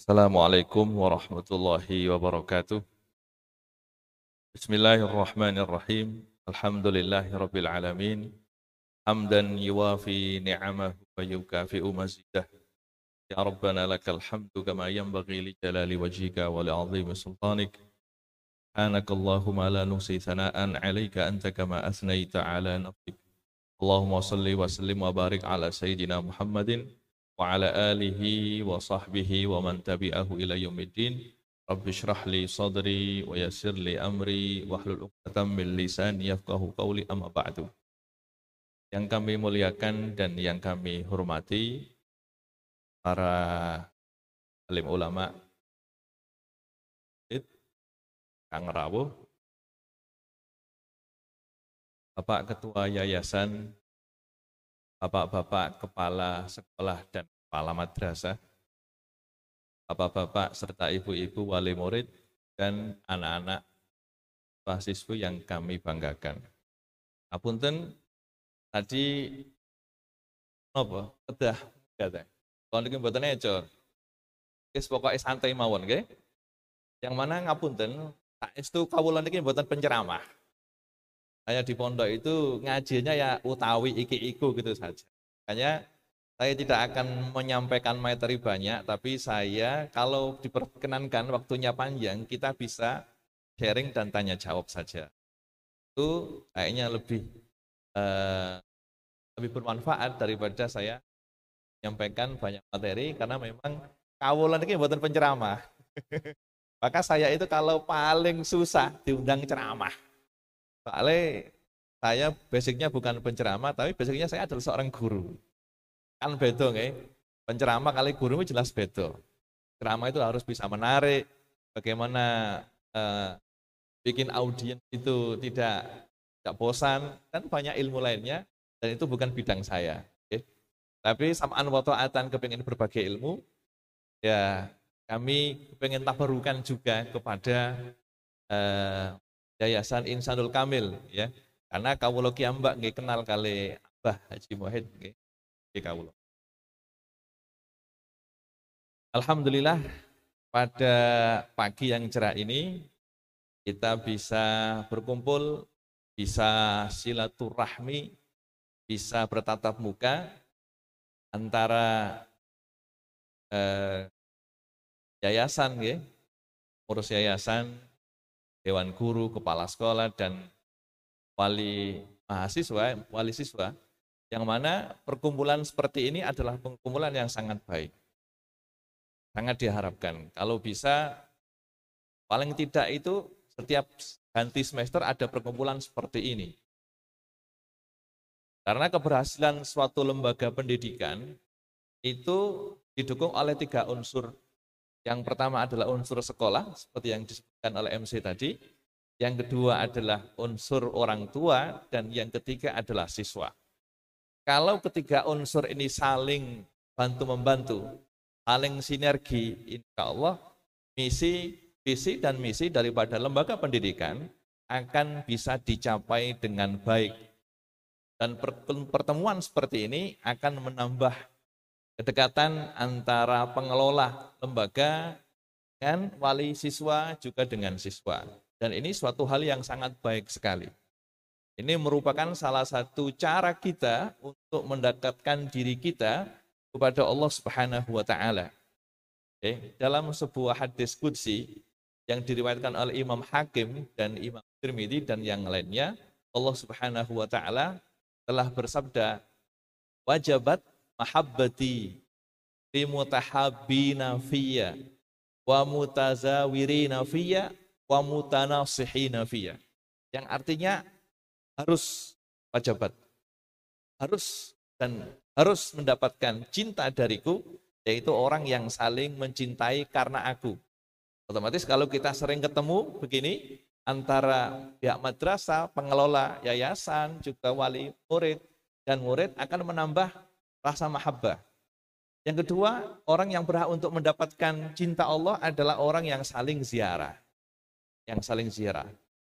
Assalamualaikum warahmatullahi wabarakatuh. Bismillahirrahmanirrahim. Alhamdulillahi alamin. Hamdan yuwafi ni'amahu wa yukafi'u mazidah. Ya Rabbana lakal hamdu kama yanbaghi li jalali wajhika wa li azimi sultanik. La nusi thana'an 'alaika anta kama asnaita 'ala nafsik. Allahumma salli wa wa barik ala sayyidina Muhammadin wa ala alihi wa sahbihi wa man tabi'ahu ila yaumiddin. Rabbi syrah li sadri wa yassir li amri wa hlul 'uqdatam min lisani yafqahu qawli amma ba'du. Yang kami muliakan dan yang kami hormati para alim ulama Kang Rawuh Bapak Ketua Yayasan, Bapak-bapak Kepala Sekolah dan Kepala Madrasah, Bapak-bapak serta Ibu-ibu wali murid, dan anak-anak mahasiswa yang kami banggakan. Apunten tadi apa? Kedah kata. Kalau niki mboten ecor. Wis pokoke santai mawon nggih. Yang mana ngapunten, tak itu kawula niki mboten penceramah. Saya di pondok itu ngajinya ya utawi iki-iku gitu saja. Makanya saya tidak akan menyampaikan materi banyak, tapi saya kalau diperkenankan waktunya panjang, kita bisa sharing dan tanya jawab saja. Itu kayaknya lebih uh, lebih bermanfaat daripada saya menyampaikan banyak materi karena memang kawulan ini buatan penceramah. Maka saya itu kalau paling susah diundang ceramah. Soalnya saya basicnya bukan penceramah, tapi basicnya saya adalah seorang guru. Kan bedo nggak? Penceramah kali guru itu jelas bedo. Ceramah itu harus bisa menarik, bagaimana eh, bikin audiens itu tidak tidak bosan, dan banyak ilmu lainnya, dan itu bukan bidang saya. Okay? Tapi samaan waktu atan kepingin berbagi ilmu, ya kami pengen tabarukan juga kepada eh, Yayasan Insanul Kamil ya. Karena kawula kiambak nggih kenal kali Abah Haji Muhid nggih. Nggih Alhamdulillah pada pagi yang cerah ini kita bisa berkumpul, bisa silaturahmi, bisa bertatap muka antara eh, yayasan ya, urus yayasan dewan guru, kepala sekolah, dan wali mahasiswa, wali siswa, yang mana perkumpulan seperti ini adalah perkumpulan yang sangat baik. Sangat diharapkan. Kalau bisa, paling tidak itu setiap ganti semester ada perkumpulan seperti ini. Karena keberhasilan suatu lembaga pendidikan itu didukung oleh tiga unsur yang pertama adalah unsur sekolah, seperti yang disebutkan oleh MC tadi. Yang kedua adalah unsur orang tua, dan yang ketiga adalah siswa. Kalau ketiga unsur ini saling bantu-membantu, saling sinergi, insya Allah misi, visi dan misi daripada lembaga pendidikan akan bisa dicapai dengan baik. Dan pertemuan seperti ini akan menambah kedekatan antara pengelola lembaga dengan wali siswa juga dengan siswa. Dan ini suatu hal yang sangat baik sekali. Ini merupakan salah satu cara kita untuk mendekatkan diri kita kepada Allah Subhanahu wa taala. Oke, dalam sebuah hadis qudsi yang diriwayatkan oleh Imam Hakim dan Imam Tirmidzi dan yang lainnya, Allah Subhanahu wa taala telah bersabda, "Wajabat mahabbati limutahabbina fiyya wa mutazawirina fiyya wa mutanasihina fiyya. Yang artinya harus wajabat. Harus dan harus mendapatkan cinta dariku yaitu orang yang saling mencintai karena aku. Otomatis kalau kita sering ketemu begini antara pihak madrasah, pengelola yayasan, juga wali murid dan murid akan menambah rasa mahabbah. Yang kedua, orang yang berhak untuk mendapatkan cinta Allah adalah orang yang saling ziarah. Yang saling ziarah.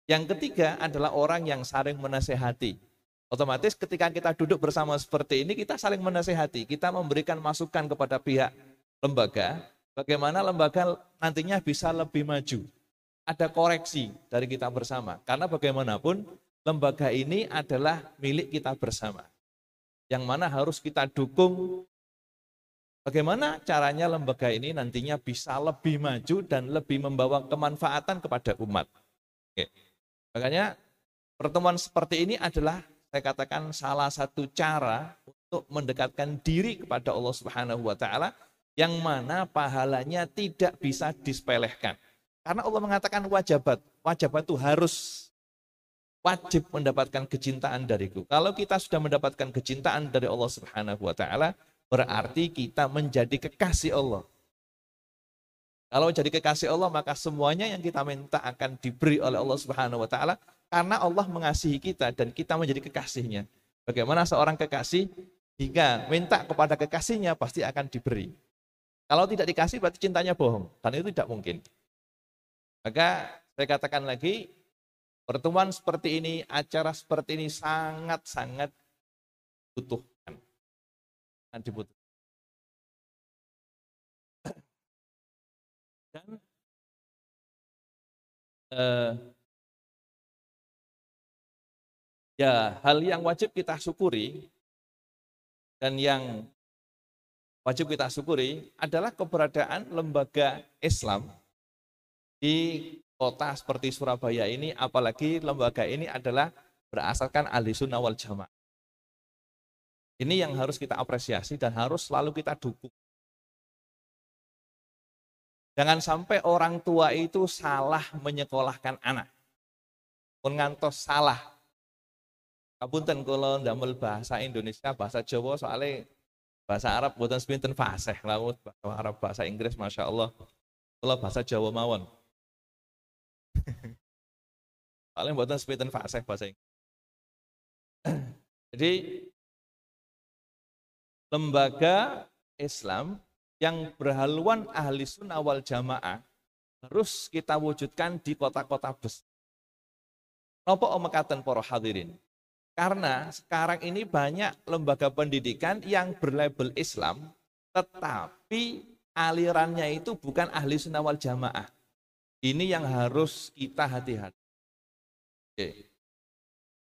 Yang ketiga adalah orang yang saling menasehati. Otomatis ketika kita duduk bersama seperti ini, kita saling menasehati. Kita memberikan masukan kepada pihak lembaga, bagaimana lembaga nantinya bisa lebih maju. Ada koreksi dari kita bersama. Karena bagaimanapun lembaga ini adalah milik kita bersama. Yang mana harus kita dukung bagaimana caranya lembaga ini nantinya bisa lebih maju dan lebih membawa kemanfaatan kepada umat. Oke. Makanya pertemuan seperti ini adalah saya katakan salah satu cara untuk mendekatkan diri kepada Allah Subhanahu wa taala yang mana pahalanya tidak bisa disepelekan. Karena Allah mengatakan wajibat, wajibat itu harus wajib mendapatkan kecintaan dariku. Kalau kita sudah mendapatkan kecintaan dari Allah Subhanahu wa taala, berarti kita menjadi kekasih Allah. Kalau jadi kekasih Allah, maka semuanya yang kita minta akan diberi oleh Allah Subhanahu wa taala karena Allah mengasihi kita dan kita menjadi kekasihnya. Bagaimana seorang kekasih hingga minta kepada kekasihnya pasti akan diberi. Kalau tidak dikasih berarti cintanya bohong, dan itu tidak mungkin. Maka saya katakan lagi, pertemuan seperti ini, acara seperti ini sangat-sangat butuhkan. Sangat dibutuhkan. Dan eh, ya hal yang wajib kita syukuri dan yang wajib kita syukuri adalah keberadaan lembaga Islam di kota seperti Surabaya ini, apalagi lembaga ini adalah berasalkan ahli sunnah wal jamaah. Ini yang harus kita apresiasi dan harus selalu kita dukung. Jangan sampai orang tua itu salah menyekolahkan anak. Pun ngantos salah Kapunten kula ndamel bahasa Indonesia, bahasa Jawa soalnya bahasa Arab buatan sepinten fasih laut bahasa Arab bahasa Inggris Masya Allah kalau bahasa Jawa mawon soalnya buatan sepinten fasih bahasa jadi lembaga Islam yang berhaluan ahli sunnah wal jamaah harus kita wujudkan di kota-kota besar. Nopo omekaten poro hadirin. Karena sekarang ini banyak lembaga pendidikan yang berlabel Islam, tetapi alirannya itu bukan ahli sunnah wal jamaah. Ini yang harus kita hati-hati.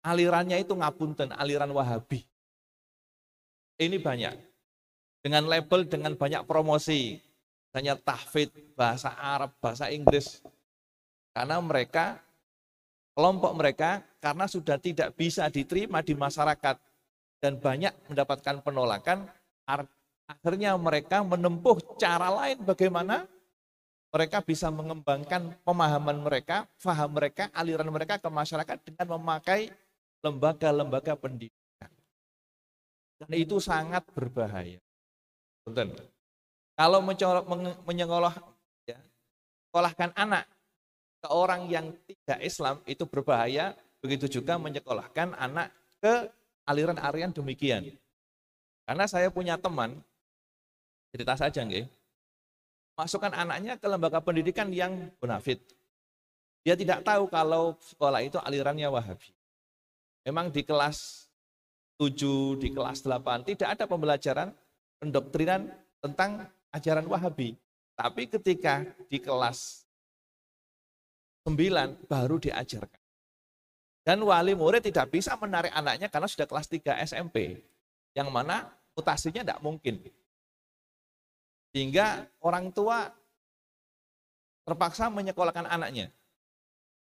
Alirannya itu ngapunten, aliran wahabi. Ini banyak. Dengan label, dengan banyak promosi. Hanya tahfid, bahasa Arab, bahasa Inggris. Karena mereka kelompok mereka karena sudah tidak bisa diterima di masyarakat dan banyak mendapatkan penolakan, akhirnya mereka menempuh cara lain bagaimana mereka bisa mengembangkan pemahaman mereka, faham mereka, aliran mereka ke masyarakat dengan memakai lembaga-lembaga pendidikan. Dan itu sangat berbahaya. Betul. Kalau menyekolah, ya, sekolahkan anak ke orang yang tidak Islam itu berbahaya, begitu juga menyekolahkan anak ke aliran-aliran demikian. Karena saya punya teman, cerita saja nggih, masukkan anaknya ke lembaga pendidikan yang bonafit. Dia tidak tahu kalau sekolah itu alirannya Wahabi. Memang di kelas 7, di kelas 8 tidak ada pembelajaran pendoktrinan tentang ajaran Wahabi. Tapi ketika di kelas Sembilan baru diajarkan. Dan wali murid tidak bisa menarik anaknya karena sudah kelas 3 SMP. Yang mana mutasinya tidak mungkin. Sehingga orang tua terpaksa menyekolahkan anaknya.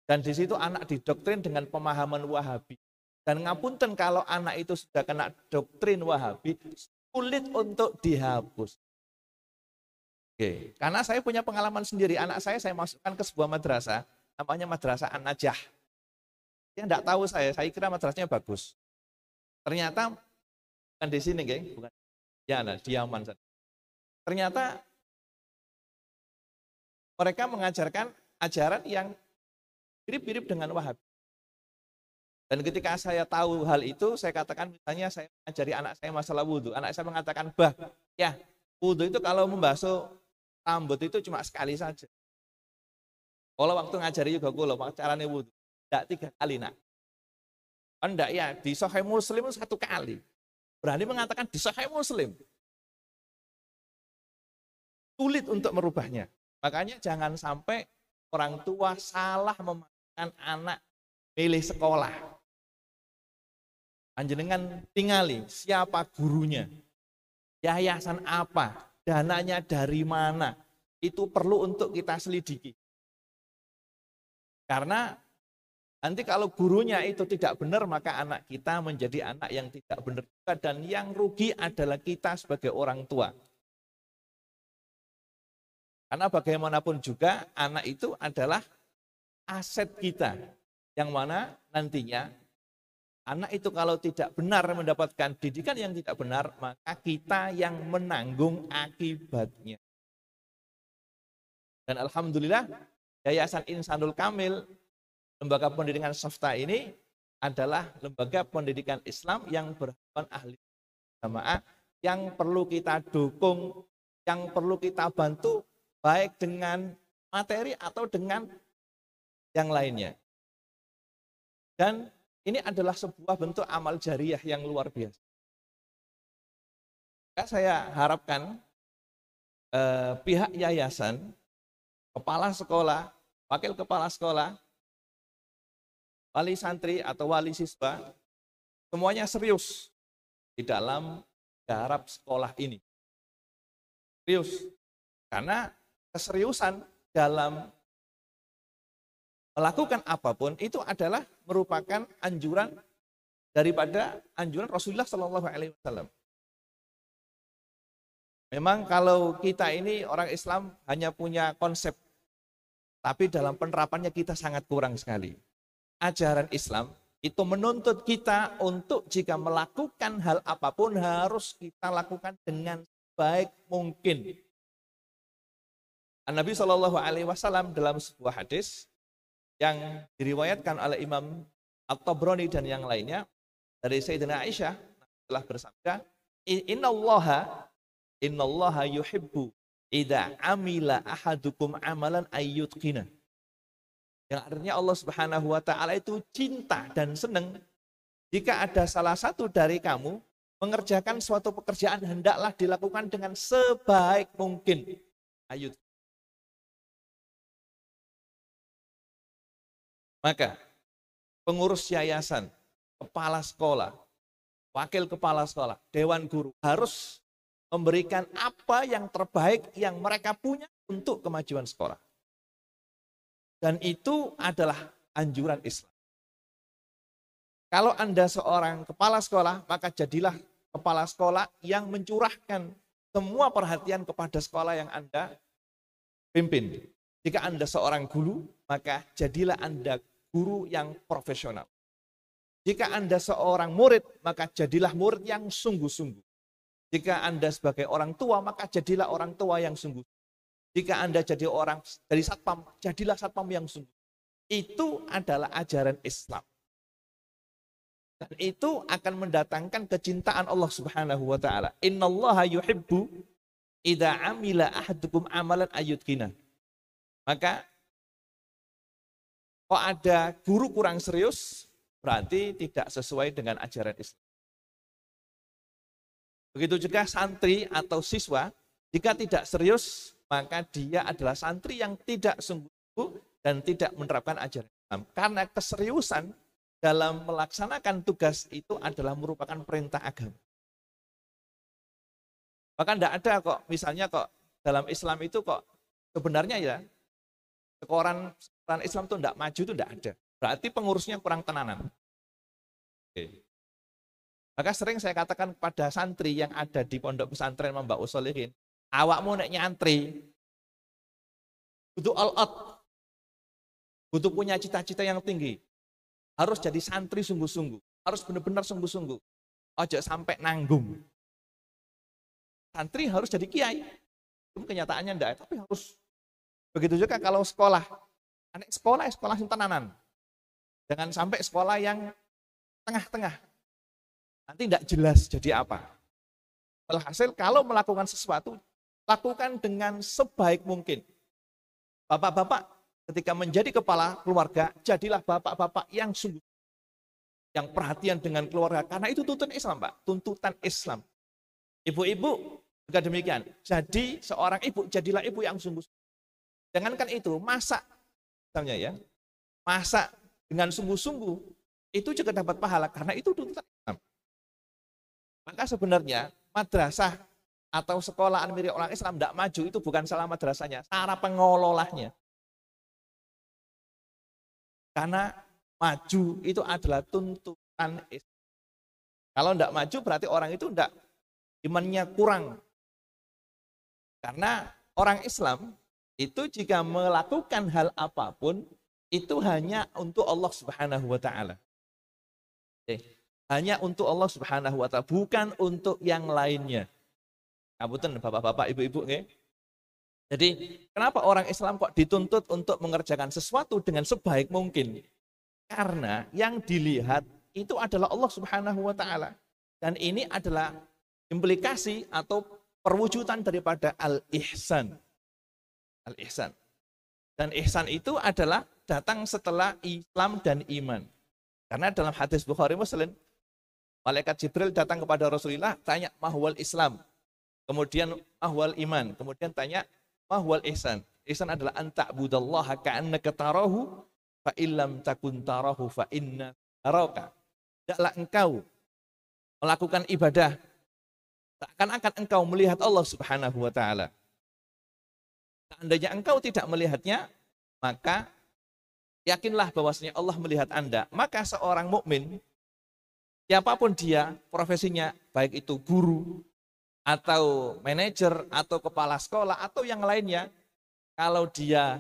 Dan di situ anak didoktrin dengan pemahaman wahabi. Dan ngapunten kalau anak itu sudah kena doktrin wahabi, sulit untuk dihapus. Oke, karena saya punya pengalaman sendiri, anak saya saya masukkan ke sebuah madrasah, namanya Madrasah An-Najah. Dia tidak tahu saya, saya kira madrasahnya bagus. Ternyata bukan di sini, geng. bukan. Ya, nah, di Yaman. Ternyata mereka mengajarkan ajaran yang mirip-mirip dengan Wahab. Dan ketika saya tahu hal itu, saya katakan misalnya saya mengajari anak saya masalah wudhu. Anak saya mengatakan, bah, ya wudhu itu kalau membasuh rambut itu cuma sekali saja. Kalau waktu ngajari juga gue loh, caranya wudhu. Tidak tiga kali nak. Enggak ya, di Sahih Muslim satu kali. Berani mengatakan di Sahih Muslim. Sulit untuk merubahnya. Makanya jangan sampai orang tua salah memasukkan anak milih sekolah. Anjenengan tinggali siapa gurunya, yayasan apa, dananya dari mana, itu perlu untuk kita selidiki. Karena nanti kalau gurunya itu tidak benar, maka anak kita menjadi anak yang tidak benar juga. Dan yang rugi adalah kita sebagai orang tua. Karena bagaimanapun juga anak itu adalah aset kita. Yang mana nantinya anak itu kalau tidak benar mendapatkan didikan yang tidak benar, maka kita yang menanggung akibatnya. Dan Alhamdulillah Yayasan Insanul Kamil, lembaga pendidikan Softa ini adalah lembaga pendidikan Islam yang berhubungan ahli jamaah yang perlu kita dukung, yang perlu kita bantu baik dengan materi atau dengan yang lainnya. Dan ini adalah sebuah bentuk amal jariah yang luar biasa. Saya harapkan eh, pihak yayasan kepala sekolah, wakil kepala sekolah, wali santri atau wali siswa, semuanya serius di dalam garap sekolah ini. Serius. Karena keseriusan dalam melakukan apa pun itu adalah merupakan anjuran daripada anjuran Rasulullah Shallallahu Alaihi Wasallam. Memang kalau kita ini orang Islam hanya punya konsep, tapi dalam penerapannya kita sangat kurang sekali. Ajaran Islam itu menuntut kita untuk jika melakukan hal apa pun harus kita lakukan dengan baik mungkin. Nabi Shallallahu Alaihi Wasallam dalam sebuah hadis yang diriwayatkan oleh Imam At-Tabrani dan yang lainnya dari Sayyidina Aisyah telah bersabda, Inna Allah Innallaha yuhibbu idza amila ahadukum amalan ayyutqina. Yang artinya Allah Subhanahu wa taala itu cinta dan senang jika ada salah satu dari kamu mengerjakan suatu pekerjaan hendaklah dilakukan dengan sebaik mungkin. Ayut. Maka pengurus yayasan, kepala sekolah, wakil kepala sekolah, dewan guru harus memberikan apa yang terbaik yang mereka punya untuk kemajuan sekolah. Dan itu adalah anjuran Islam. Kalau Anda seorang kepala sekolah, maka jadilah kepala sekolah yang mencurahkan semua perhatian kepada sekolah yang Anda pimpin. Jika Anda seorang guru, maka jadilah Anda guru yang profesional. Jika Anda seorang murid, maka jadilah murid yang sungguh-sungguh. Jika Anda sebagai orang tua, maka jadilah orang tua yang sungguh. Jika Anda jadi orang dari satpam, jadilah satpam yang sungguh. Itu adalah ajaran Islam. Dan itu akan mendatangkan kecintaan Allah Subhanahu wa taala. Innallaha yuhibbu idza amila ahadukum amalan ayyutkina. Maka kok ada guru kurang serius, berarti tidak sesuai dengan ajaran Islam. Begitu juga santri atau siswa, jika tidak serius, maka dia adalah santri yang tidak sungguh dan tidak menerapkan ajaran Islam. Karena keseriusan dalam melaksanakan tugas itu adalah merupakan perintah agama. Bahkan tidak ada kok, misalnya kok dalam Islam itu kok sebenarnya ya sekoran, sekoran Islam itu tidak maju itu tidak ada. Berarti pengurusnya kurang tenanan. Oke. Maka sering saya katakan kepada santri yang ada di pondok pesantren Mbak Usolihin, awakmu nek nyantri, butuh all out, butuh punya cita-cita yang tinggi, harus jadi santri sungguh-sungguh, harus benar-benar sungguh-sungguh, ojo sampai nanggung. Santri harus jadi kiai, itu kenyataannya enggak, tapi harus. Begitu juga kalau sekolah, anak sekolah, sekolah tenanan. Jangan sampai sekolah yang tengah-tengah, Nanti tidak jelas jadi apa. Alhasil kalau melakukan sesuatu, lakukan dengan sebaik mungkin. Bapak-bapak ketika menjadi kepala keluarga, jadilah bapak-bapak yang sungguh yang perhatian dengan keluarga karena itu tuntutan Islam, Pak. Tuntutan Islam. Ibu-ibu Juga demikian. Jadi seorang ibu, jadilah ibu yang sungguh. Jangankan itu, masak misalnya ya. Masak dengan sungguh-sungguh itu juga dapat pahala karena itu tuntutan Islam. Maka sebenarnya madrasah atau sekolah mirip orang Islam tidak maju itu bukan salah madrasahnya, cara pengelolanya. Karena maju itu adalah tuntutan Islam. Kalau tidak maju berarti orang itu tidak imannya kurang. Karena orang Islam itu jika melakukan hal apa pun itu hanya untuk Allah Subhanahu wa taala. Hanya untuk Allah Subhanahu wa taala, bukan untuk yang lainnya. Kabutan bapak-bapak, ibu-ibu nggih. Jadi kenapa orang Islam kok dituntut untuk mengerjakan sesuatu dengan sebaik mungkin? Karena yang dilihat itu adalah Allah Subhanahu wa taala. Dan ini adalah implikasi atau perwujudan daripada al-ihsan. Al-ihsan. Dan ihsan itu adalah datang setelah Islam dan iman. Karena dalam hadis Bukhari Muslim, malaikat Jibril datang kepada Rasulullah, tanya mahwal Islam. Kemudian ahwal iman. Kemudian tanya mahwal ihsan. Ihsan adalah antak budallaha ka'annaka tarahu fa illam takun tarahu fa inna. Tidaklah engkau melakukan ibadah seakan-akan engkau melihat Allah Subhanahu wa taala. Seandainya engkau tidak melihatnya, maka yakinlah bahwasanya Allah melihat Anda. Maka seorang mukmin siapa pun dia, profesinya baik itu guru, atau manajer atau kepala sekolah atau yang lainnya, kalau dia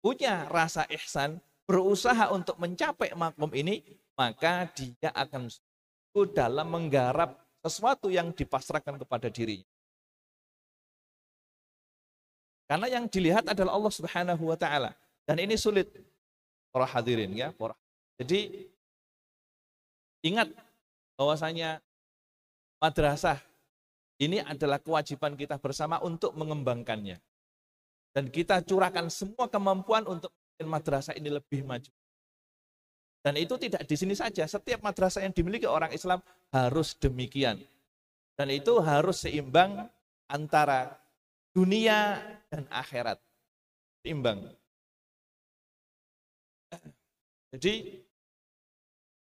punya rasa ihsan, berusaha untuk mencapai makom ini, maka dia akan dalam menggarap sesuatu yang dipasrahkan kepada dirinya. Karena yang dilihat adalah Allah Subhanahu wa taala. Dan ini sulit para hadirin ya, Jadi ingat bahwasanya madrasah ini adalah kewajiban kita bersama untuk mengembangkannya. Dan kita curahkan semua kemampuan untuk madrasah ini lebih maju. Dan itu tidak di sini saja, setiap madrasah yang dimiliki orang Islam harus demikian. Dan itu harus seimbang antara dunia dan akhirat. Seimbang. Jadi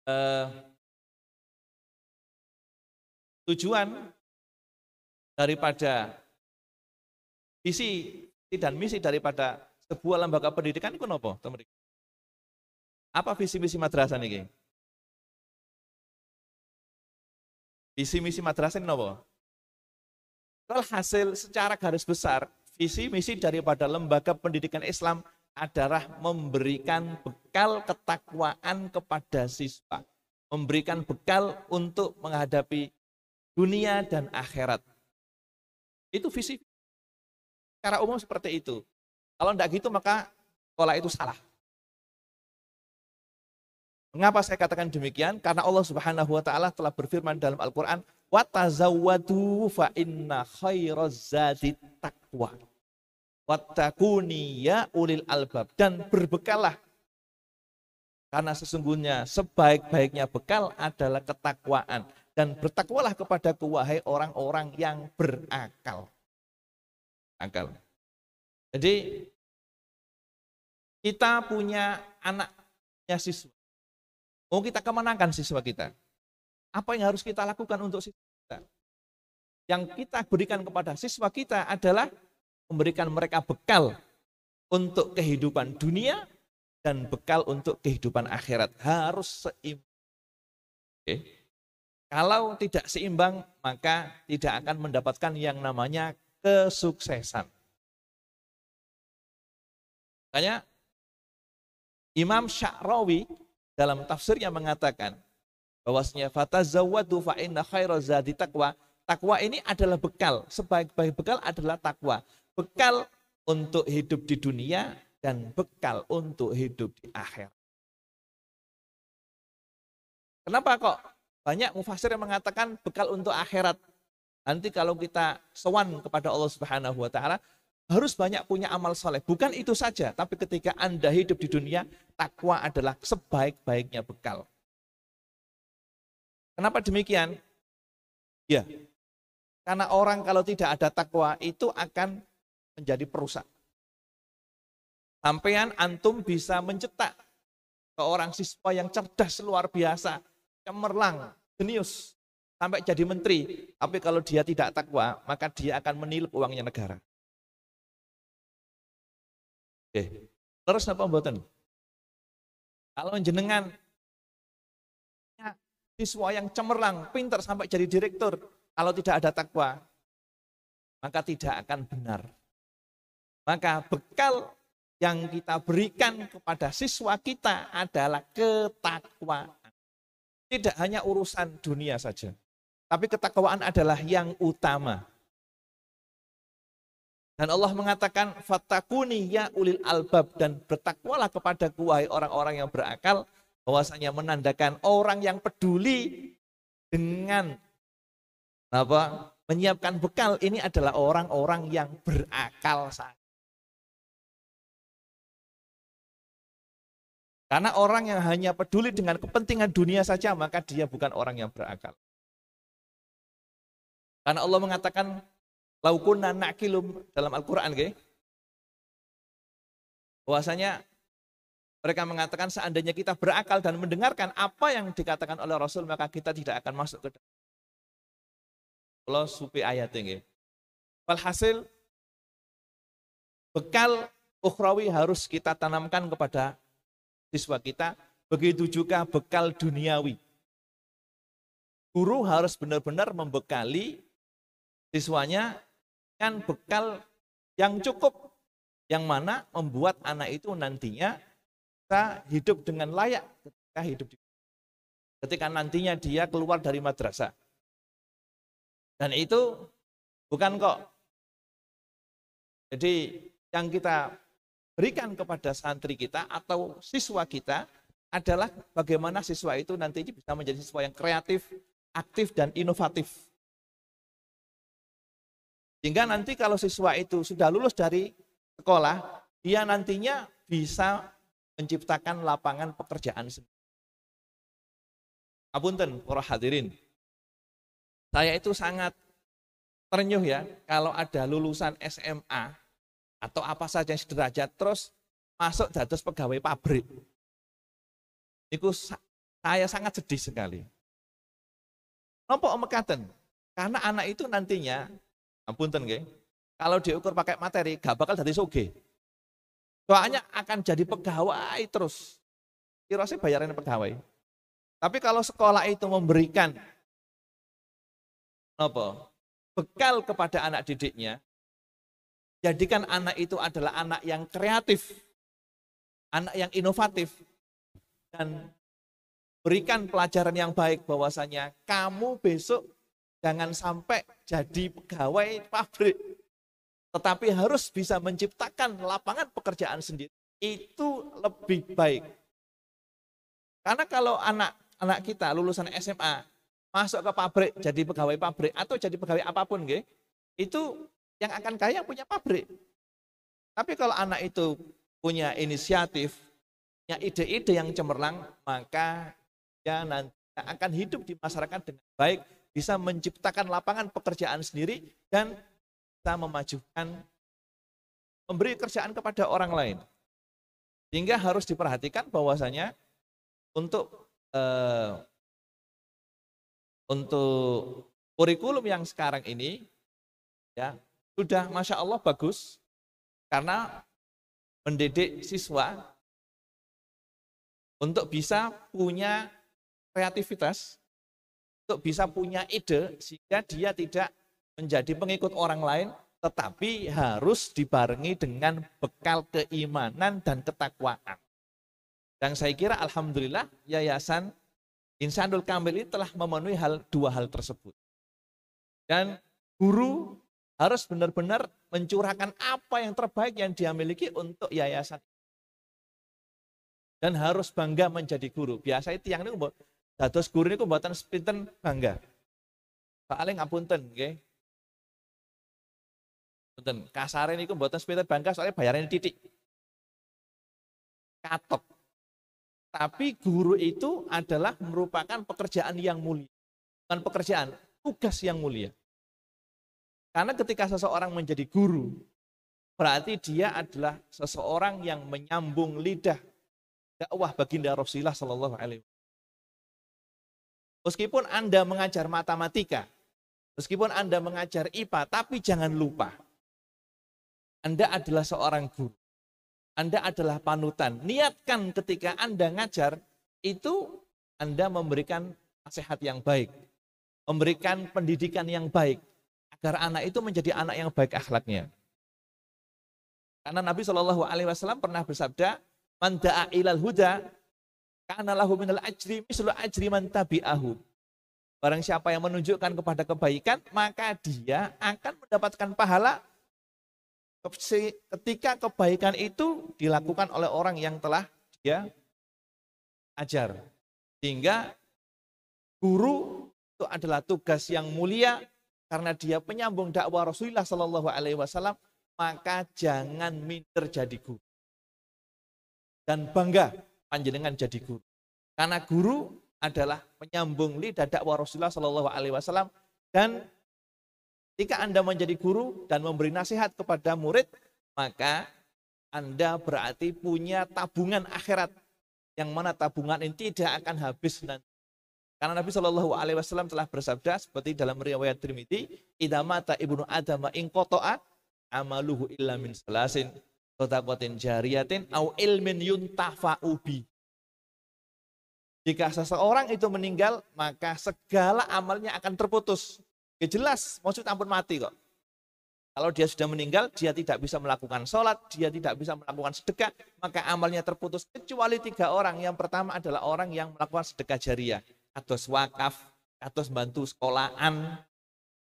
eh, tujuan daripada visi dan misi daripada sebuah lembaga pendidikan itu apa, teman Apa visi misi madrasah ini? Visi misi madrasah ini hasil secara garis besar, visi misi daripada lembaga pendidikan Islam adalah memberikan bekal ketakwaan kepada siswa. Memberikan bekal untuk menghadapi dunia dan akhirat. Itu visi. Secara umum seperti itu. Kalau tidak gitu maka sekolah itu salah. Mengapa saya katakan demikian? Karena Allah Subhanahu wa taala telah berfirman dalam Al-Qur'an, "Wa tazawwadu fa inna khairaz zadi taqwa." Wattakuni ya ulil albab dan berbekallah karena sesungguhnya sebaik-baiknya bekal adalah ketakwaan dan bertakwalah kepada wahai orang-orang yang berakal. Akal. Jadi kita punya anaknya siswa. Mau kita kemenangkan siswa kita. Apa yang harus kita lakukan untuk siswa kita? Yang kita berikan kepada siswa kita adalah memberikan mereka bekal untuk kehidupan dunia dan bekal untuk kehidupan akhirat. Harus seimbang. Okay. Kalau tidak seimbang, maka tidak akan mendapatkan yang namanya kesuksesan. Makanya Imam Sya'rawi dalam tafsirnya mengatakan bahwasanya fatazawwadu fa inna zadi taqwa. Takwa ini adalah bekal, sebaik-baik bekal adalah takwa. Bekal untuk hidup di dunia dan bekal untuk hidup di akhir. Kenapa kok banyak mufasir yang mengatakan bekal untuk akhirat. Nanti kalau kita sewan kepada Allah Subhanahu wa taala, harus banyak punya amal soleh. Bukan itu saja, tapi ketika Anda hidup di dunia, takwa adalah sebaik-baiknya bekal. Kenapa demikian? Ya, Karena orang kalau tidak ada takwa itu akan menjadi perusak. Sampean antum bisa mencetak seorang siswa yang cerdas luar biasa, cemerlang, jenius, sampai jadi menteri. Tapi kalau dia tidak takwa, maka dia akan menilip uangnya negara. Oke, terus apa mboten? Kalau jenengan siswa yang cemerlang, pintar sampai jadi direktur, kalau tidak ada takwa, maka tidak akan benar. Maka bekal yang kita berikan kepada siswa kita adalah ketakwaan. Tidak hanya urusan dunia saja, tapi ketakwaan adalah yang utama. Dan Allah mengatakan, Fatakuni ya ulil albab, dan bertakwalah kepada kuai orang-orang yang berakal, bahwasanya menandakan orang yang peduli dengan apa menyiapkan bekal ini adalah orang-orang yang berakal saja. Karena orang yang hanya peduli dengan kepentingan dunia saja, maka dia bukan orang yang berakal. Karena Allah mengatakan, laukunna nakilum dalam Al-Quran, okay? bahwasanya mereka mengatakan seandainya kita berakal dan mendengarkan apa yang dikatakan oleh Rasul, maka kita tidak akan masuk ke dalam. Kalau supi ayat ini. Walhasil, bekal ukhrawi harus kita tanamkan kepada siswa kita, begitu juga bekal duniawi. Guru harus benar-benar membekali siswanya dengan bekal yang cukup, yang mana membuat anak itu nantinya bisa hidup dengan layak ketika hidup di ketika nantinya dia keluar dari madrasah. Dan itu bukan kok. Jadi yang kita berikan kepada santri kita atau siswa kita adalah bagaimana siswa itu nanti bisa menjadi siswa yang kreatif, aktif, dan inovatif. Sehingga nanti kalau siswa itu sudah lulus dari sekolah, dia nantinya bisa menciptakan lapangan pekerjaan sendiri. Apunten, para hadirin. Saya itu sangat ternyuh ya kalau ada lulusan SMA atau apa saja yang sederajat terus masuk dados pegawai pabrik. Itu saya sangat sedih sekali. Nopo mekaten? Karena anak itu nantinya, apunten nggih, kalau diukur pakai materi gak bakal dari soge. Soalnya akan jadi pegawai terus. Kira sih bayarin pegawai. Tapi kalau sekolah itu memberikan apa? bekal kepada anak didiknya, jadikan anak itu adalah anak yang kreatif, anak yang inovatif, dan berikan pelajaran yang baik bahwasanya kamu besok jangan sampai jadi pegawai pabrik, tetapi harus bisa menciptakan lapangan pekerjaan sendiri. Itu lebih baik. Karena kalau anak-anak kita lulusan SMA masuk ke pabrik jadi pegawai pabrik atau jadi pegawai apa pun, gitu, itu yang akan kaya punya pabrik. Tapi kalau anak itu punya inisiatif, punya ide-ide yang cemerlang, maka dia nanti akan hidup di masyarakat dengan baik, bisa menciptakan lapangan pekerjaan sendiri dan bisa memajukan, memberi kerjaan kepada orang lain. Sehingga harus diperhatikan bahwasanya untuk eh, untuk kurikulum yang sekarang ini ya sudah masya Allah bagus karena mendidik siswa untuk bisa punya kreativitas, untuk bisa punya ide sehingga dia tidak menjadi pengikut orang lain, tetapi harus dibarengi dengan bekal keimanan dan ketakwaan. Dan saya kira Alhamdulillah Yayasan Insanul Kamil ini telah memenuhi hal dua hal tersebut. Dan guru harus benar-benar mencurahkan apa yang terbaik yang dia miliki untuk yayasan. Dan harus bangga menjadi guru. Biasa itu yang ini dados guru ini buatan sepinten bangga. Paling ngapunten, nggih. Punten, kasare niku mboten sepinten bangga soalnya bayarannya titik. Katok. Tapi guru itu adalah merupakan pekerjaan yang mulia. Bukan pekerjaan, tugas yang mulia. Karena ketika seseorang menjadi guru, berarti dia adalah seseorang yang menyambung lidah dakwah baginda Rasulullah Shallallahu Alaihi Meskipun Anda mengajar matematika, meskipun Anda mengajar IPA, tapi jangan lupa, Anda adalah seorang guru. Anda adalah panutan. Niatkan ketika Anda ngajar, itu Anda memberikan nasihat yang baik. Memberikan pendidikan yang baik. Agar anak itu menjadi anak yang baik akhlaknya. Karena Nabi Shallallahu Alaihi Wasallam pernah bersabda, "Manda'a ilal huda, karena lahu minal ajri mislu ajri man tabi'ahu. Barang siapa yang menunjukkan kepada kebaikan, maka dia akan mendapatkan pahala ketika kebaikan itu dilakukan oleh orang yang telah dia ajar. Sehingga guru itu adalah tugas yang mulia karena dia penyambung dakwah Rasulullah Shallallahu Alaihi Wasallam, maka jangan minder jadi guru dan bangga panjenengan jadi guru. Karena guru adalah penyambung lidah dakwah Rasulullah Shallallahu Alaihi Wasallam dan jika anda menjadi guru dan memberi nasihat kepada murid, maka anda berarti punya tabungan akhirat yang mana tabungan ini tidak akan habis nanti. Karena Nabi Shallallahu Alaihi Wasallam telah bersabda seperti dalam riwayat Trimidi, idamata ibnu Adam ingkotoa amaluhu illa min selasin sodakotin jariyatin au ilmin yuntafa'ubi. Jika seseorang itu meninggal, maka segala amalnya akan terputus. Ya jelas, maksud ampun mati kok. Kalau dia sudah meninggal, dia tidak bisa melakukan sholat, dia tidak bisa melakukan sedekah, maka amalnya terputus. Kecuali tiga orang. Yang pertama adalah orang yang melakukan sedekah jariah. Atau wakaf, atau bantu sekolahan,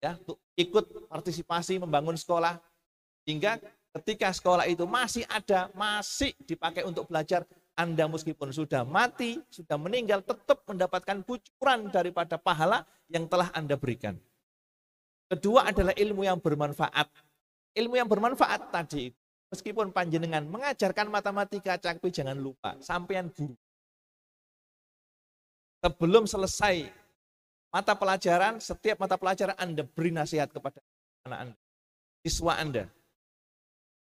ya, ikut partisipasi membangun sekolah. Hingga ketika sekolah itu masih ada, masih dipakai untuk belajar, Anda meskipun sudah mati, sudah meninggal, tetap mendapatkan kucuran daripada pahala yang telah Anda berikan. Kedua adalah ilmu yang bermanfaat. Ilmu yang bermanfaat tadi, meskipun panjenengan mengajarkan matematika, cakwi jangan lupa, sampean guru. Sebelum selesai mata pelajaran, setiap mata pelajaran Anda beri nasihat kepada anak Anda, siswa Anda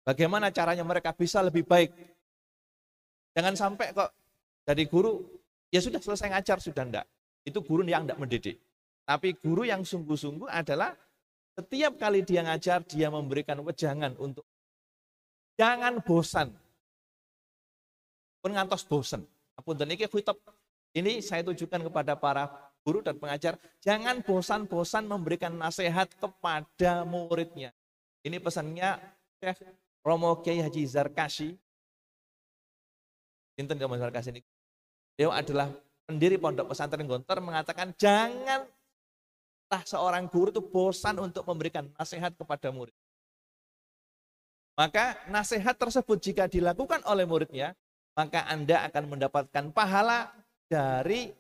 Bagaimana caranya mereka bisa lebih baik. Jangan sampai kok dari guru, ya sudah selesai ngajar, sudah enggak. Itu guru yang enggak mendidik. Tapi guru yang sungguh-sungguh adalah setiap kali dia ngajar, dia memberikan wejangan untuk jangan bosan. Pun ngantos bosan. Apun dan ini ini saya tujukan kepada para guru dan pengajar, jangan bosan-bosan memberikan nasihat kepada muridnya. Ini pesannya Chef Romo Kiai Haji Zarkashi, Inten Romo Zarkashi ini, dia adalah pendiri pondok pesantren Gontor mengatakan janganlah seorang guru itu bosan untuk memberikan nasihat kepada murid. Maka nasihat tersebut jika dilakukan oleh muridnya, maka Anda akan mendapatkan pahala dari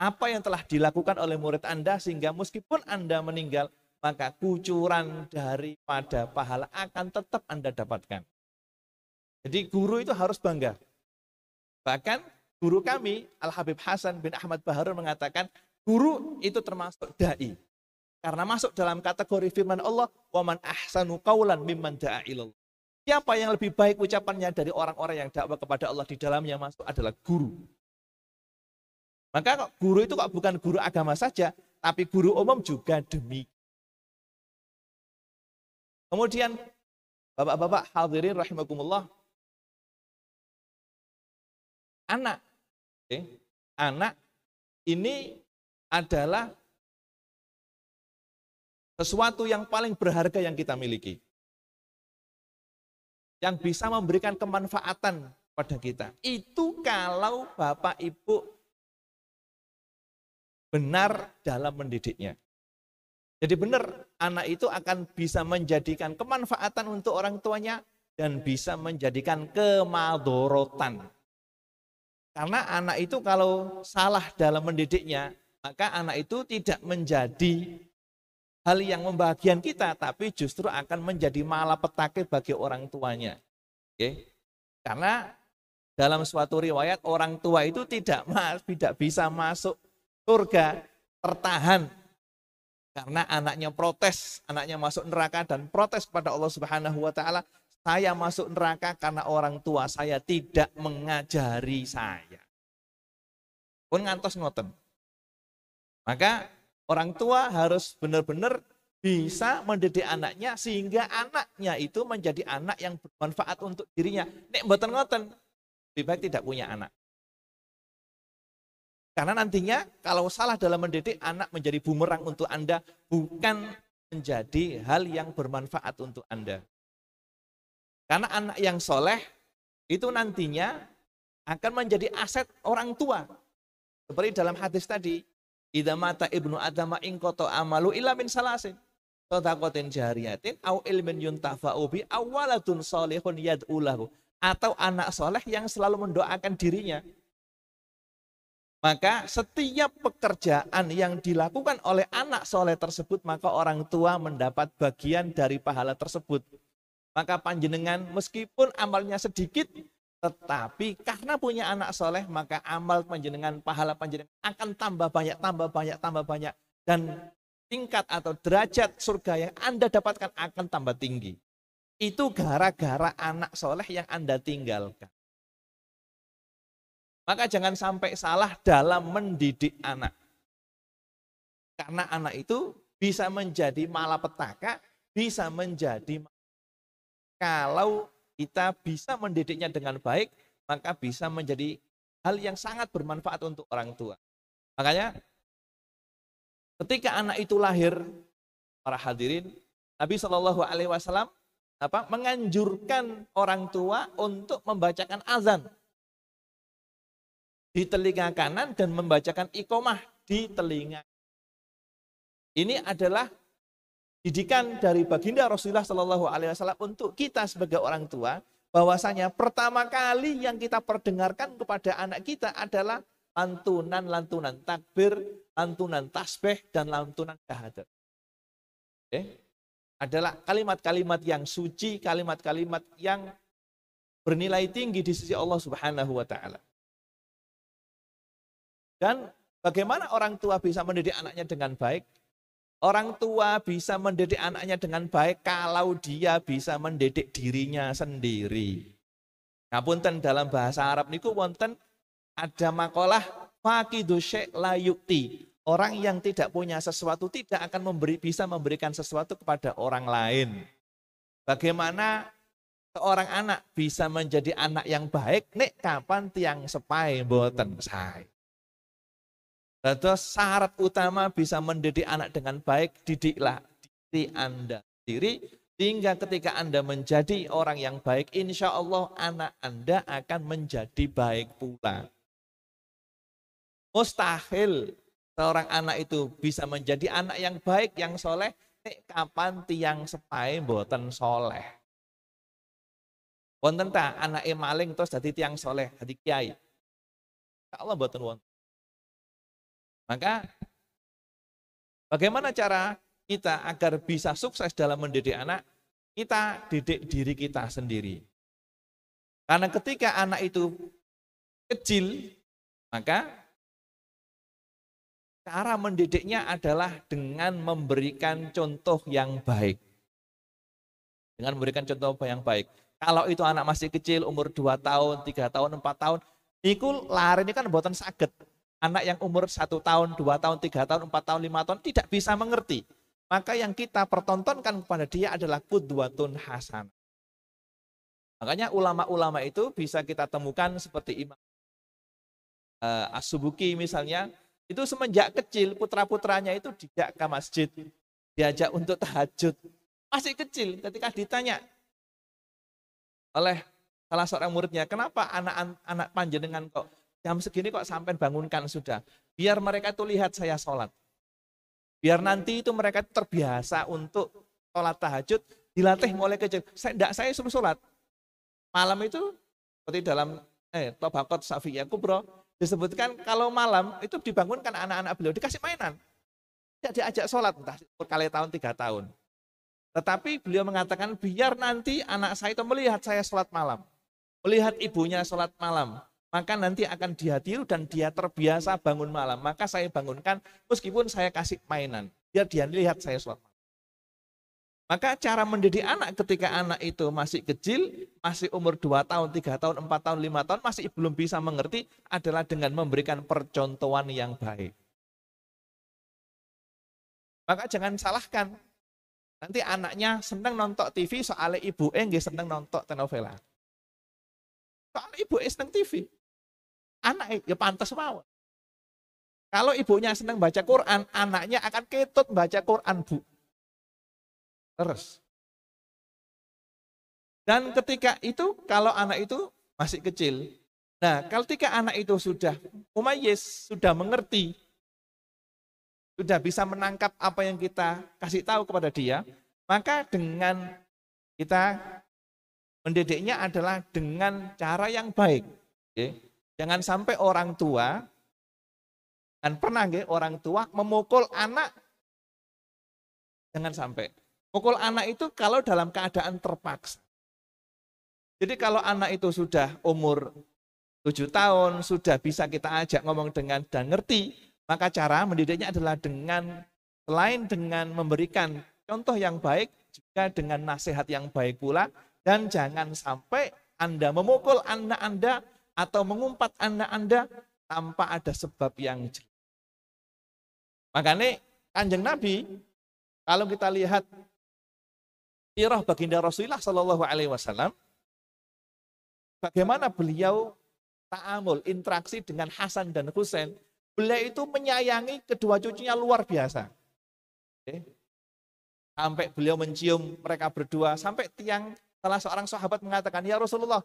apa yang telah dilakukan oleh murid Anda sehingga meskipun Anda meninggal, maka kucuran daripada pahala akan tetap Anda dapatkan. Jadi guru itu harus bangga. Bahkan guru kami, Al-Habib Hasan bin Ahmad Baharun mengatakan, Guru itu termasuk dai. Karena masuk dalam kategori firman Allah, "Waman ahsanu kaulan mimman da'a. Siapa yang lebih baik ucapannya dari orang-orang yang dakwah kepada Allah di dalamnya masuk adalah guru. Maka guru itu kok bukan guru agama saja, tapi guru umum juga demi. Kemudian Bapak-bapak hadirin rahimakumullah. Anak. Okay. Anak ini adalah sesuatu yang paling berharga yang kita miliki. Yang bisa memberikan kemanfaatan pada kita. Itu kalau Bapak Ibu benar dalam mendidiknya. Jadi benar, anak itu akan bisa menjadikan kemanfaatan untuk orang tuanya dan bisa menjadikan kemadorotan. Karena anak itu kalau salah dalam mendidiknya, maka anak itu tidak menjadi hal yang membahagian kita, tapi justru akan menjadi malapetaka bagi orang tuanya. Oke? Karena dalam suatu riwayat orang tua itu tidak tidak bisa masuk surga tertahan karena anaknya protes, anaknya masuk neraka dan protes kepada Allah Subhanahu wa taala, saya masuk neraka karena orang tua saya tidak mengajari saya. Pun ngantos ngoten. Maka orang tua harus benar-benar bisa mendidik anaknya sehingga anaknya itu menjadi anak yang bermanfaat untuk dirinya. Nek mboten ngoten, lebih baik tidak punya anak. Karena nantinya kalau salah dalam mendidik anak menjadi bumerang untuk Anda, bukan menjadi hal yang bermanfaat untuk Anda. Karena anak yang soleh itu nantinya akan menjadi aset orang tua. Seperti dalam hadis tadi, Idza mata ibnu adama ingkoto amalu illa min salasin. Sodakotin jariyatin au ilmin yuntafa'u bi awalatun solihun yad'ulahu. Atau anak soleh yang selalu mendoakan dirinya. Maka setiap pekerjaan yang dilakukan oleh anak soleh tersebut, maka orang tua mendapat bagian dari pahala tersebut. Maka panjenengan meskipun amalnya sedikit, tetapi karena punya anak soleh, maka amal panjenengan, pahala panjenengan akan tambah banyak, tambah banyak, tambah banyak. Dan tingkat atau derajat surga yang Anda dapatkan akan tambah tinggi. Itu gara-gara anak soleh yang Anda tinggalkan. Maka jangan sampai salah dalam mendidik anak. Karena anak itu bisa menjadi malapetaka, bisa menjadi kalau kita bisa mendidiknya dengan baik, maka bisa menjadi hal yang sangat bermanfaat untuk orang tua. Makanya ketika anak itu lahir, para hadirin, Nabi Shallallahu Alaihi Wasallam apa menganjurkan orang tua untuk membacakan azan di telinga kanan dan membacakan ikomah di telinga. Ini adalah didikan dari baginda Rasulullah Shallallahu Alaihi Wasallam untuk kita sebagai orang tua bahwasanya pertama kali yang kita perdengarkan kepada anak kita adalah lantunan-lantunan takbir, lantunan tasbih dan lantunan syahadat. Oke. Adalah kalimat-kalimat yang suci, kalimat-kalimat yang bernilai tinggi di sisi Allah Subhanahu wa taala. Dan bagaimana orang tua bisa mendidik anaknya dengan baik? Orang tua bisa mendidik anaknya dengan baik kalau dia bisa mendidik dirinya sendiri. Ngapunten dalam bahasa Arab niku wonten ada makalah fakidu syek layukti. Orang yang tidak punya sesuatu tidak akan memberi bisa memberikan sesuatu kepada orang lain. Bagaimana seorang anak bisa menjadi anak yang baik nek kapan tiang sepai boten saya. Terus syarat utama bisa mendidik anak dengan baik, didiklah diri Anda sendiri, sehingga ketika Anda menjadi orang yang baik, insya Allah anak Anda akan menjadi baik pula. Mustahil seorang anak itu bisa menjadi anak yang baik, yang soleh, kapan tiang sepai boten soleh. Wonten ta anak maling terus jadi tiang soleh, jadi kiai. Allah boten wonten. Maka bagaimana cara kita agar bisa sukses dalam mendidik anak? Kita didik diri kita sendiri. Karena ketika anak itu kecil, maka cara mendidiknya adalah dengan memberikan contoh yang baik. Dengan memberikan contoh yang baik. Kalau itu anak masih kecil, umur 2 tahun, 3 tahun, 4 tahun, itu lari ini kan buatan sakit anak yang umur satu tahun, dua tahun, tiga tahun, empat tahun, lima tahun tidak bisa mengerti. Maka yang kita pertontonkan kepada dia adalah kudwatun hasan. Makanya ulama-ulama itu bisa kita temukan seperti Imam uh, As-Subuki misalnya, itu semenjak kecil putra-putranya itu tidak ke masjid, diajak untuk tahajud. Masih kecil ketika ditanya oleh salah seorang muridnya, kenapa anak-anak panjenengan kok Jam segini kok sampai bangunkan sudah. Biar mereka itu lihat saya sholat. Biar nanti itu mereka terbiasa untuk sholat tahajud, dilatih mulai kecil. Saya, enggak, saya suruh sholat. Malam itu, seperti dalam eh, Tobakot Safiyah Kubro, disebutkan kalau malam itu dibangunkan anak-anak beliau, dikasih mainan. Tidak diajak sholat, entah berkali tahun, tiga tahun. Tetapi beliau mengatakan, biar nanti anak saya itu melihat saya sholat malam. Melihat ibunya sholat malam maka nanti akan dia tiru dan dia terbiasa bangun malam. Maka saya bangunkan meskipun saya kasih mainan. biar dia lihat saya sholat. Maka cara mendidik anak ketika anak itu masih kecil, masih umur 2 tahun, 3 tahun, 4 tahun, 5 tahun, masih belum bisa mengerti adalah dengan memberikan percontohan yang baik. Maka jangan salahkan. Nanti anaknya senang nonton TV, soalnya ibu eh senang nonton telenovela. Soalnya ibu eh senang TV. Anak ya pantas mau. Kalau ibunya senang baca Quran, anaknya akan ketut baca Quran, Bu. Terus. Dan ketika itu, kalau anak itu masih kecil, nah ketika anak itu sudah umayis, sudah mengerti, sudah bisa menangkap apa yang kita kasih tahu kepada dia, maka dengan kita mendidiknya adalah dengan cara yang baik. Jangan sampai orang tua, dan pernah orang tua memukul anak, jangan sampai. Mukul anak itu kalau dalam keadaan terpaksa. Jadi kalau anak itu sudah umur 7 tahun, sudah bisa kita ajak ngomong dengan dan ngerti, maka cara mendidiknya adalah dengan selain dengan memberikan contoh yang baik, juga dengan nasihat yang baik pula, dan jangan sampai Anda memukul anak Anda atau mengumpat anak Anda tanpa ada sebab yang jelas. Makanya kanjeng Nabi, kalau kita lihat sirah baginda Rasulullah Shallallahu Alaihi Wasallam, bagaimana beliau ta'amul, interaksi dengan Hasan dan Husain, beliau itu menyayangi kedua cucunya luar biasa. Oke. Sampai beliau mencium mereka berdua, sampai tiang salah seorang sahabat mengatakan, ya Rasulullah,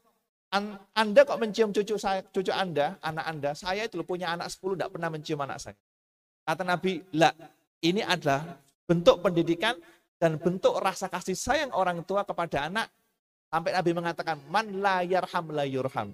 anda kok mencium cucu saya, cucu Anda, anak Anda, saya itu punya anak 10, tidak pernah mencium anak saya. Kata Nabi, lah ini adalah bentuk pendidikan dan bentuk rasa kasih sayang orang tua kepada anak sampai Nabi mengatakan man la yarham la yurham.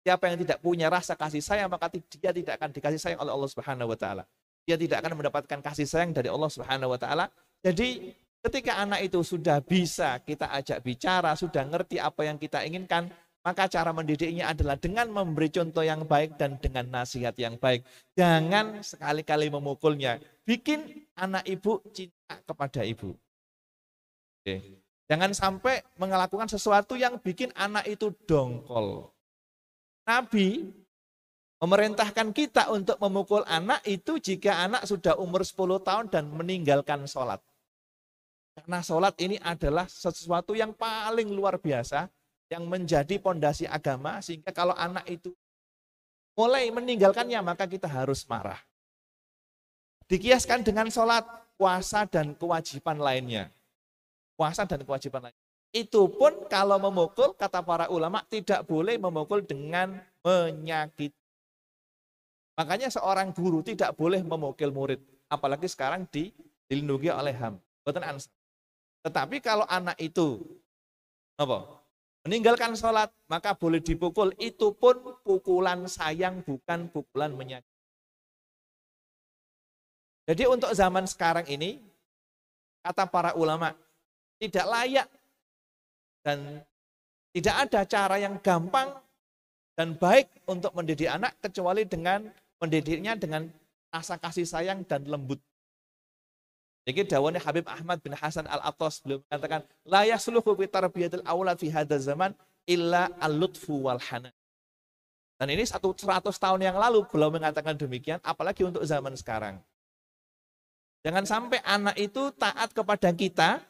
Siapa yang tidak punya rasa kasih sayang maka dia tidak akan dikasih sayang oleh Allah Subhanahu wa taala. Dia tidak akan mendapatkan kasih sayang dari Allah Subhanahu wa taala. Jadi ketika anak itu sudah bisa kita ajak bicara, sudah ngerti apa yang kita inginkan, maka cara mendidiknya adalah dengan memberi contoh yang baik dan dengan nasihat yang baik. Jangan sekali-kali memukulnya. Bikin anak ibu cinta kepada ibu. Oke. Jangan sampai melakukan sesuatu yang bikin anak itu dongkol. Nabi memerintahkan kita untuk memukul anak itu jika anak sudah umur 10 tahun dan meninggalkan sholat. Karena sholat ini adalah sesuatu yang paling luar biasa yang menjadi pondasi agama sehingga kalau anak itu mulai meninggalkannya maka kita harus marah. Dikiaskan dengan sholat, puasa, dan kewajiban lainnya. Puasa dan kewajiban lainnya. Itu pun kalau memukul, kata para ulama, tidak boleh memukul dengan menyakiti. Makanya seorang guru tidak boleh memukul murid. Apalagi sekarang di, dilindungi oleh HAM. Tetapi kalau anak itu apa? Meninggalkan sholat, maka boleh dipukul. Itu pun pukulan sayang, bukan pukulan menyakiti. Jadi untuk zaman sekarang ini, kata para ulama, tidak layak dan tidak ada cara yang gampang dan baik untuk mendidik anak kecuali dengan mendidiknya dengan rasa kasih sayang dan lembut. Jadi dawannya Habib Ahmad bin Hasan Al-Attas beliau mengatakan, la yasluhu fi tarbiyatil awlad fi hadha zaman illa al-lutfu wal hanan. Dan ini satu seratus tahun yang lalu beliau mengatakan demikian, apalagi untuk zaman sekarang. Jangan sampai anak itu taat kepada kita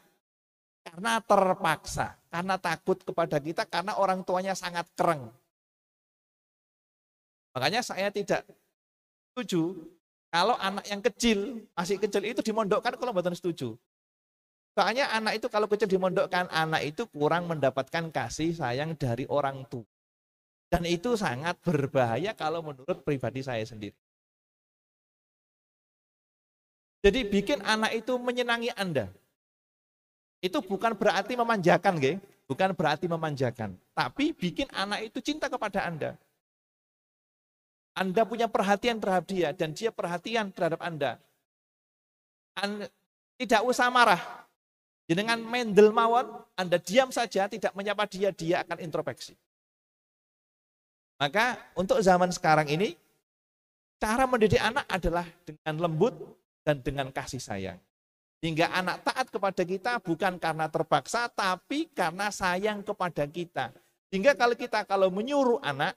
karena terpaksa, karena takut kepada kita, karena orang tuanya sangat kereng. Makanya saya tidak setuju kalau anak yang kecil, masih kecil itu dimondokkan kalau buatan setuju. Soalnya anak itu kalau kecil dimondokkan, anak itu kurang mendapatkan kasih sayang dari orang tua. Dan itu sangat berbahaya kalau menurut pribadi saya sendiri. Jadi bikin anak itu menyenangi Anda. Itu bukan berarti memanjakan, gak? bukan berarti memanjakan. Tapi bikin anak itu cinta kepada Anda. Anda punya perhatian terhadap dia dan dia perhatian terhadap Anda. Anda tidak usah marah. Dengan mendel mawon, Anda diam saja, tidak menyapa dia, dia akan introspeksi. Maka untuk zaman sekarang ini, cara mendidik anak adalah dengan lembut, dan dengan kasih sayang. Hingga anak taat kepada kita bukan karena terpaksa, tapi karena sayang kepada kita. Hingga kalau kita kalau menyuruh anak,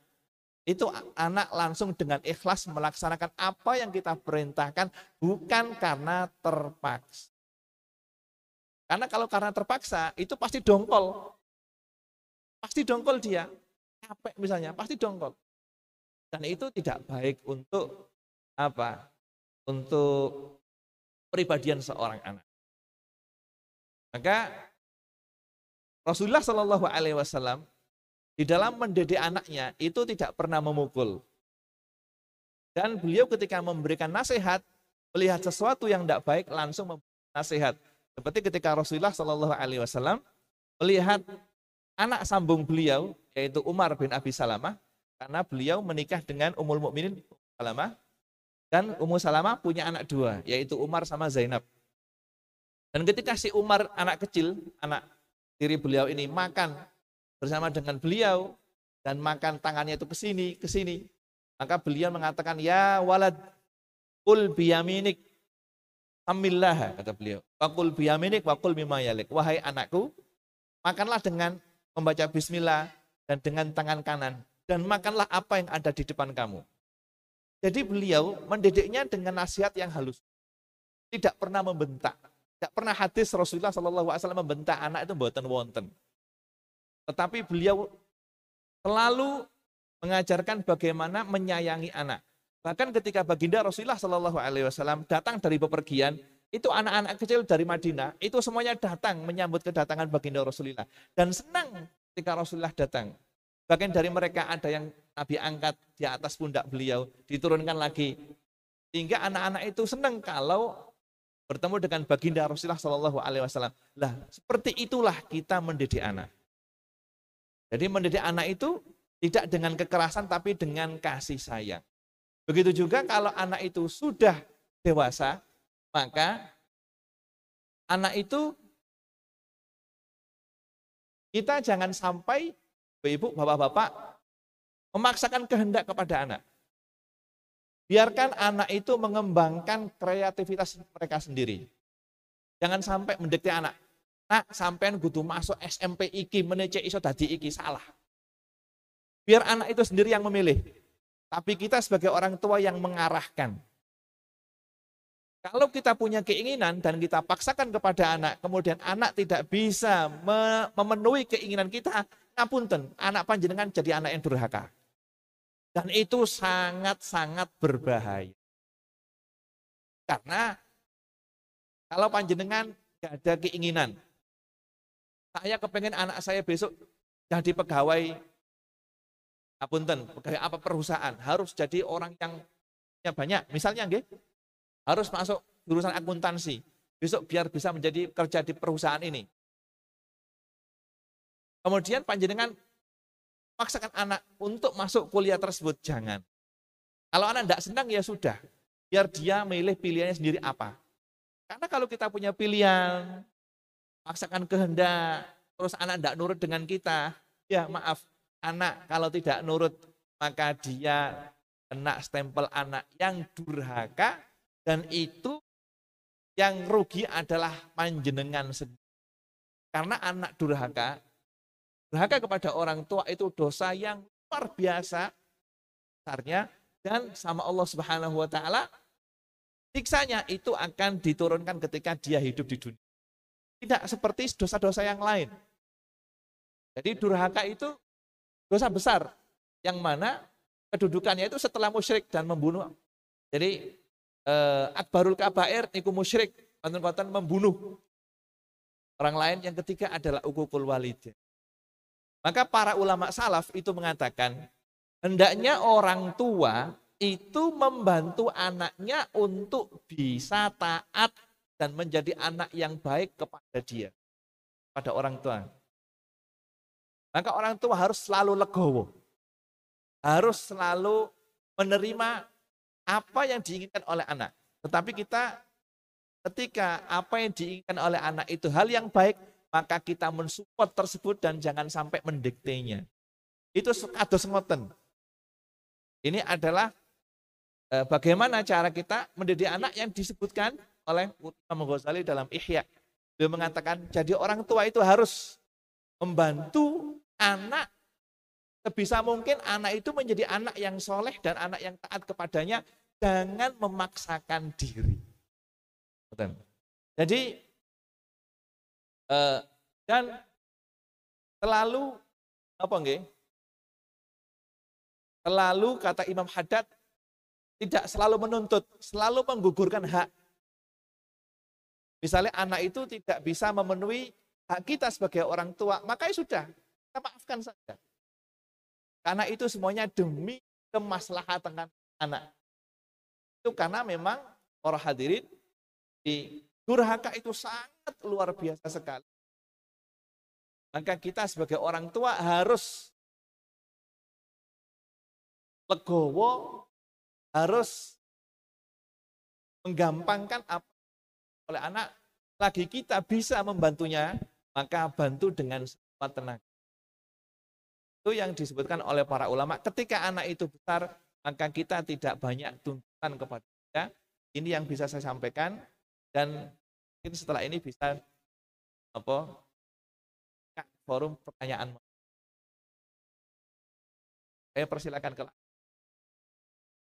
itu anak langsung dengan ikhlas melaksanakan apa yang kita perintahkan, bukan karena terpaksa. Karena kalau karena terpaksa, itu pasti dongkol. Pasti dongkol dia. Capek misalnya, pasti dongkol. Dan itu tidak baik untuk apa? Untuk pribadian seorang anak. Maka Rasulullah Shallallahu Alaihi Wasallam di dalam mendidik anaknya itu tidak pernah memukul. Dan beliau ketika memberikan nasihat, melihat sesuatu yang tidak baik langsung memberikan nasihat. Seperti ketika Rasulullah Shallallahu Alaihi Wasallam melihat anak sambung beliau yaitu Umar bin Abi Salamah karena beliau menikah dengan Ummul Mukminin Salamah dan Ummu Salamah punya anak dua, yaitu Umar sama Zainab. Dan ketika si Umar anak kecil, anak diri beliau ini makan bersama dengan beliau dan makan tangannya itu ke sini, ke sini. Maka beliau mengatakan, "Ya walad, kul biyaminik amillah," kata beliau. Wakul biyaminik wakul mimayalik. Wahai anakku, makanlah dengan membaca bismillah dan dengan tangan kanan dan makanlah apa yang ada di depan kamu. Jadi beliau mendidiknya dengan nasihat yang halus. Tidak pernah membentak. Tidak pernah hadis Rasulullah SAW membentak anak itu buatan wonten. Tetapi beliau selalu mengajarkan bagaimana menyayangi anak. Bahkan ketika baginda Rasulullah SAW datang dari bepergian, itu anak-anak kecil dari Madinah, itu semuanya datang menyambut kedatangan baginda Rasulullah. Dan senang ketika Rasulullah datang. Bagian dari mereka ada yang Nabi angkat di atas pundak beliau, diturunkan lagi. Sehingga anak-anak itu senang kalau bertemu dengan baginda Rasulullah Shallallahu Alaihi Wasallam. Lah, seperti itulah kita mendidik anak. Jadi mendidik anak itu tidak dengan kekerasan tapi dengan kasih sayang. Begitu juga kalau anak itu sudah dewasa, maka anak itu kita jangan sampai ibu, bapak-bapak, memaksakan kehendak kepada anak. Biarkan anak itu mengembangkan kreativitas mereka sendiri. Jangan sampai mendekati anak. Nak, sampean kudu masuk SMP iki, menece iso dadi iki, salah. Biar anak itu sendiri yang memilih. Tapi kita sebagai orang tua yang mengarahkan. Kalau kita punya keinginan dan kita paksakan kepada anak, kemudian anak tidak bisa memenuhi keinginan kita, ngapunten, anak panjenengan jadi anak yang durhaka. Dan itu sangat-sangat berbahaya. Karena kalau panjenengan gak ada keinginan, saya kepengen anak saya besok jadi pegawai apunten, pegawai apa perusahaan, harus jadi orang yang banyak. Misalnya nggih, harus masuk jurusan akuntansi. Besok biar bisa menjadi kerja di perusahaan ini. Kemudian panjenengan paksakan anak untuk masuk kuliah tersebut, jangan. Kalau anak tidak senang ya sudah, biar dia milih pilihannya sendiri apa. Karena kalau kita punya pilihan, paksakan kehendak, terus anak tidak nurut dengan kita, ya maaf, anak kalau tidak nurut, maka dia kena stempel anak yang durhaka, dan itu yang rugi adalah panjenengan sendiri. Karena anak durhaka Durhaka kepada orang tua itu dosa yang luar biasa besarnya dan sama Allah Subhanahu wa taala siksanya itu akan diturunkan ketika dia hidup di dunia. Tidak seperti dosa-dosa yang lain. Jadi durhaka itu dosa besar yang mana kedudukannya itu setelah musyrik dan membunuh. Jadi eh, akbarul kabair niku musyrik, konten membunuh orang lain. Yang ketiga adalah ukukul walidin. Maka para ulama salaf itu mengatakan, hendaknya orang tua itu membantu anaknya untuk bisa taat dan menjadi anak yang baik kepada dia, pada orang tua. Maka orang tua harus selalu legowo, harus selalu menerima apa yang diinginkan oleh anak. Tetapi kita ketika apa yang diinginkan oleh anak itu hal yang baik, maka kita mensupport tersebut dan jangan sampai mendiktenya. Itu kados ngoten. Ini adalah bagaimana cara kita mendidik anak yang disebutkan oleh Imam Ghazali dalam Ihya. Dia mengatakan jadi orang tua itu harus membantu anak sebisa mungkin anak itu menjadi anak yang soleh dan anak yang taat kepadanya jangan memaksakan diri. Jadi eh, dan selalu apa enggak? Selalu kata Imam Haddad tidak selalu menuntut, selalu menggugurkan hak. Misalnya anak itu tidak bisa memenuhi hak kita sebagai orang tua, maka ya sudah, kita maafkan saja. Karena itu semuanya demi kemaslahatan anak. Itu karena memang para hadirin di durhaka itu sangat luar biasa sekali. Maka kita sebagai orang tua harus legowo, harus menggampangkan apa oleh anak, lagi kita bisa membantunya, maka bantu dengan semua tenaga. Itu yang disebutkan oleh para ulama. Ketika anak itu besar, maka kita tidak banyak tuntutan kepada dia. Ini yang bisa saya sampaikan dan mungkin setelah ini bisa apa forum pertanyaan. Saya persilakan ke